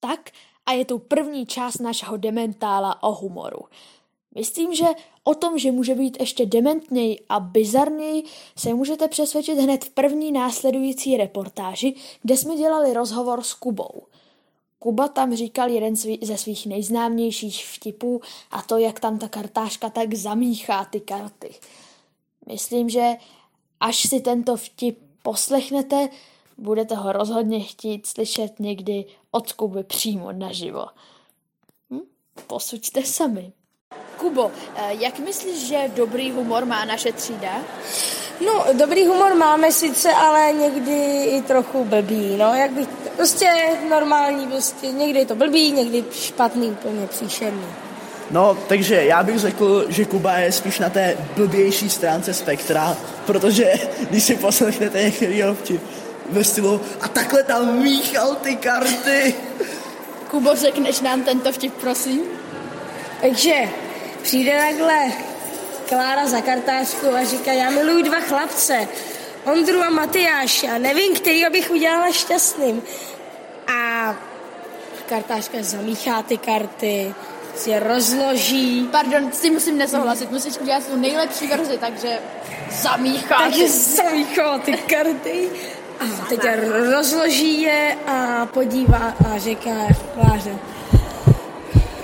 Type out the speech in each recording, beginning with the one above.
Tak a je tu první část našeho dementála o humoru. Myslím, že o tom, že může být ještě dementněj a bizarněj, se můžete přesvědčit hned v první následující reportáži, kde jsme dělali rozhovor s Kubou. Kuba tam říkal jeden ze svých nejznámějších vtipů a to, jak tam ta kartářka tak zamíchá ty karty. Myslím, že až si tento vtip poslechnete, budete ho rozhodně chtít slyšet někdy od Kuby přímo naživo. Hm? Posuďte sami. Kubo, eh, jak myslíš, že dobrý humor má naše třída? No, dobrý humor máme sice, ale někdy i trochu blbý, no, jak bych, prostě normální, prostě někdy je to blbý, někdy špatný, úplně příšerný. No, takže já bych řekl, že Kuba je spíš na té blbější stránce spektra, protože když si poslechnete některý vtip ve stylu a takhle tam míchal ty karty. Kubo, řekneš nám tento vtip, prosím? Takže přijde takhle Klára za kartářkou a říká, já miluji dva chlapce, Ondru a Matyáše a nevím, který bych udělala šťastným. A kartářka zamíchá ty karty, si je rozloží. Pardon, s tím musím nesouhlasit, musíš udělat tu nejlepší verzi, takže zamíchá. Takže zamíchá ty karty a teď rozloží je a podívá a říká Kláře,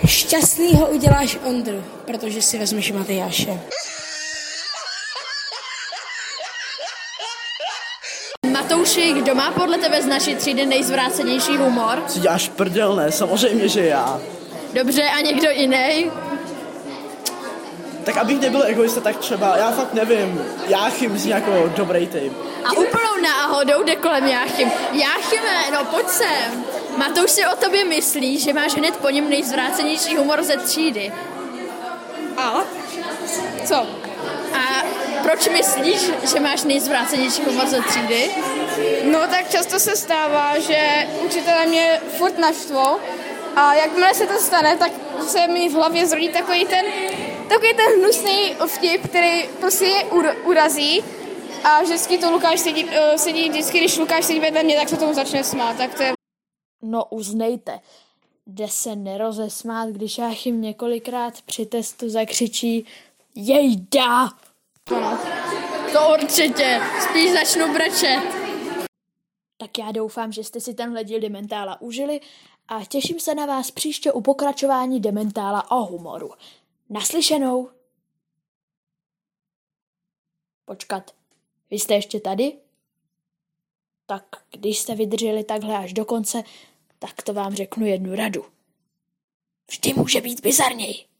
Šťastnýho uděláš Ondru, protože si vezmeš Matyáše. Matouši, kdo má podle tebe z naší třídy nejzvrácenější humor? Si děláš prdel, ne? Samozřejmě, že já. Dobře, a někdo jiný? Tak abych nebyl egoista, tak třeba, já fakt nevím, Jáchym z jako dobrý typ. A úplnou náhodou jde kolem Jáchym. Jáchyme, no pojď sem. Matouš si o tobě myslí, že máš hned po něm nejzvrácenější humor ze třídy. A? Co? A proč myslíš, že máš nejzvrácenější humor ze třídy? No tak často se stává, že učitelé mě furt naštvou a jakmile se to stane, tak se mi v hlavě zrodí takový ten, takový ten hnusný vtip, který prostě je urazí a vždycky to Lukáš sedí, uh, sedí vždycky, když Lukáš sedí vedle mě, tak se tomu začne smát, tak to je No uznejte, jde se nerozesmát, když Jáchym několikrát při testu zakřičí Jejda! Ano. To určitě, spíš začnu brečet. Tak já doufám, že jste si tenhle díl Dementála užili a těším se na vás příště u pokračování Dementála o humoru. Naslyšenou! Počkat, vy jste ještě tady? Tak když jste vydrželi takhle až do konce, tak to vám řeknu jednu radu. Vždy může být bizarněji.